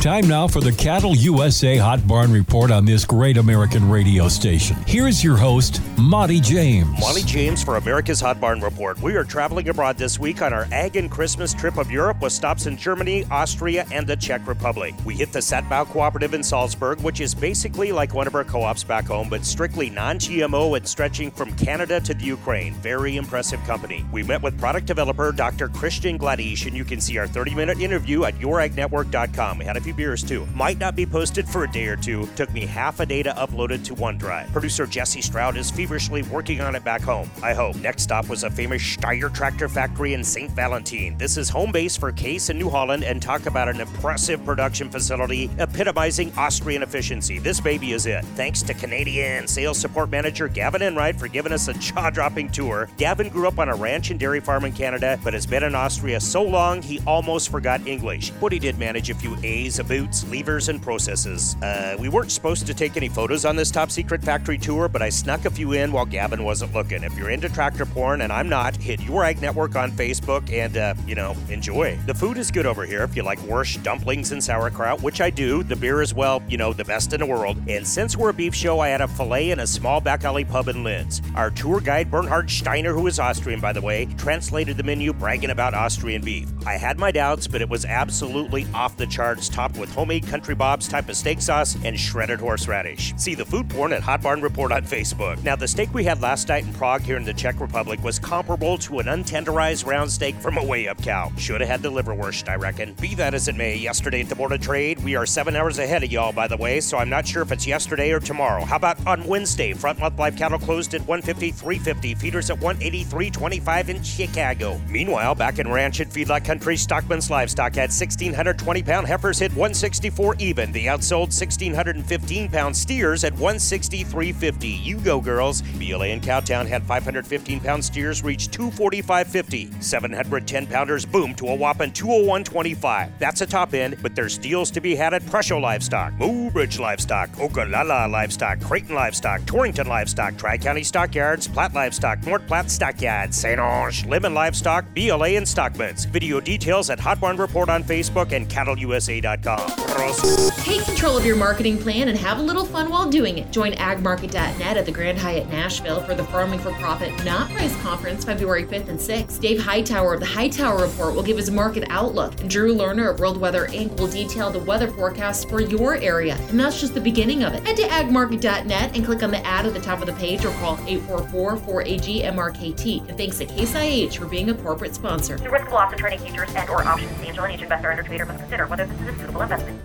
Time now for the Cattle USA Hot Barn Report on this great American radio station. Here's your host, Monte James. Monte James for America's Hot Barn Report. We are traveling abroad this week on our Ag and Christmas trip of Europe with stops in Germany, Austria, and the Czech Republic. We hit the Saatbau Cooperative in Salzburg, which is basically like one of our co ops back home, but strictly non GMO and stretching from Canada to the Ukraine. Very impressive company. We met with product developer Dr. Christian Gladish, and you can see our 30 minute interview at youragnetwork.com. We had a few beers too. Might not be posted for a day or two. Took me half a day to upload it to OneDrive. Producer Jesse Stroud is feverishly working on it back home. I hope. Next stop was a famous Steyr tractor factory in St. Valentin. This is home base for Case and New Holland and talk about an impressive production facility epitomizing Austrian efficiency. This baby is it. Thanks to Canadian sales support manager Gavin Enright for giving us a jaw-dropping tour. Gavin grew up on a ranch and dairy farm in Canada, but has been in Austria so long he almost forgot English. But he did manage a few A's boots, levers, and processes. Uh, we weren't supposed to take any photos on this top secret factory tour, but I snuck a few in while Gavin wasn't looking. If you're into tractor porn and I'm not, hit Your Ag Network on Facebook and, uh, you know, enjoy. The food is good over here if you like borscht, dumplings, and sauerkraut, which I do. The beer is, well, you know, the best in the world. And since we're a beef show, I had a filet in a small back alley pub in Linz. Our tour guide, Bernhard Steiner, who is Austrian, by the way, translated the menu bragging about Austrian beef. I had my doubts, but it was absolutely off the charts, topped with homemade country bob's type of steak sauce and shredded horseradish. See the food porn at Hot Barn Report on Facebook. Now, the steak we had last night in Prague here in the Czech Republic was comparable to an untenderized round steak from a way up cow. Should have had the liverwurst, I reckon. Be that as it may, yesterday at the Board of Trade, we are seven hours ahead of y'all, by the way, so I'm not sure if it's yesterday or tomorrow. How about on Wednesday? Front month live cattle closed at 150, 350, feeders at 183, 25 in Chicago. Meanwhile, back in ranch and feedlot country, Stockman's livestock had 1,620 pound heifers hit 164 even. The outsold 1,615 pound steers at 163.50. You go, girls. BLA in Cowtown had 515 pound steers reach 245.50. 710 pounders boom to a whopping 201.25. That's a top end, but there's deals to be had at Presho Livestock, Mobridge Livestock, Ogallala Livestock, Creighton Livestock, Torrington Livestock, Tri County Stockyards, Platt Livestock, North Platte Stockyards, St. Onge, Lemmon Livestock, BLA, and Stockman's. Video details at Hot Barn Report on Facebook and CattleUSA.com. Take control of your marketing plan and have a little fun while doing it. Join agmarket.net at the Grand Hyatt Nashville for the Farming for Profit Not Price Conference February 5th and 6th. Dave Hightower of the Hightower Report will give his market outlook. And Drew Lerner of World Weather Inc. will detail the weather forecast for your area. And that's just the beginning of it. Head to agmarket.net and click on the ad at the top of the page or call 844 4AG MRKT. And thanks to Case IH for being a corporate sponsor. The risk of loss of trading futures and or options, the Angel and each investor under trader must consider whether this is a suitable わかった。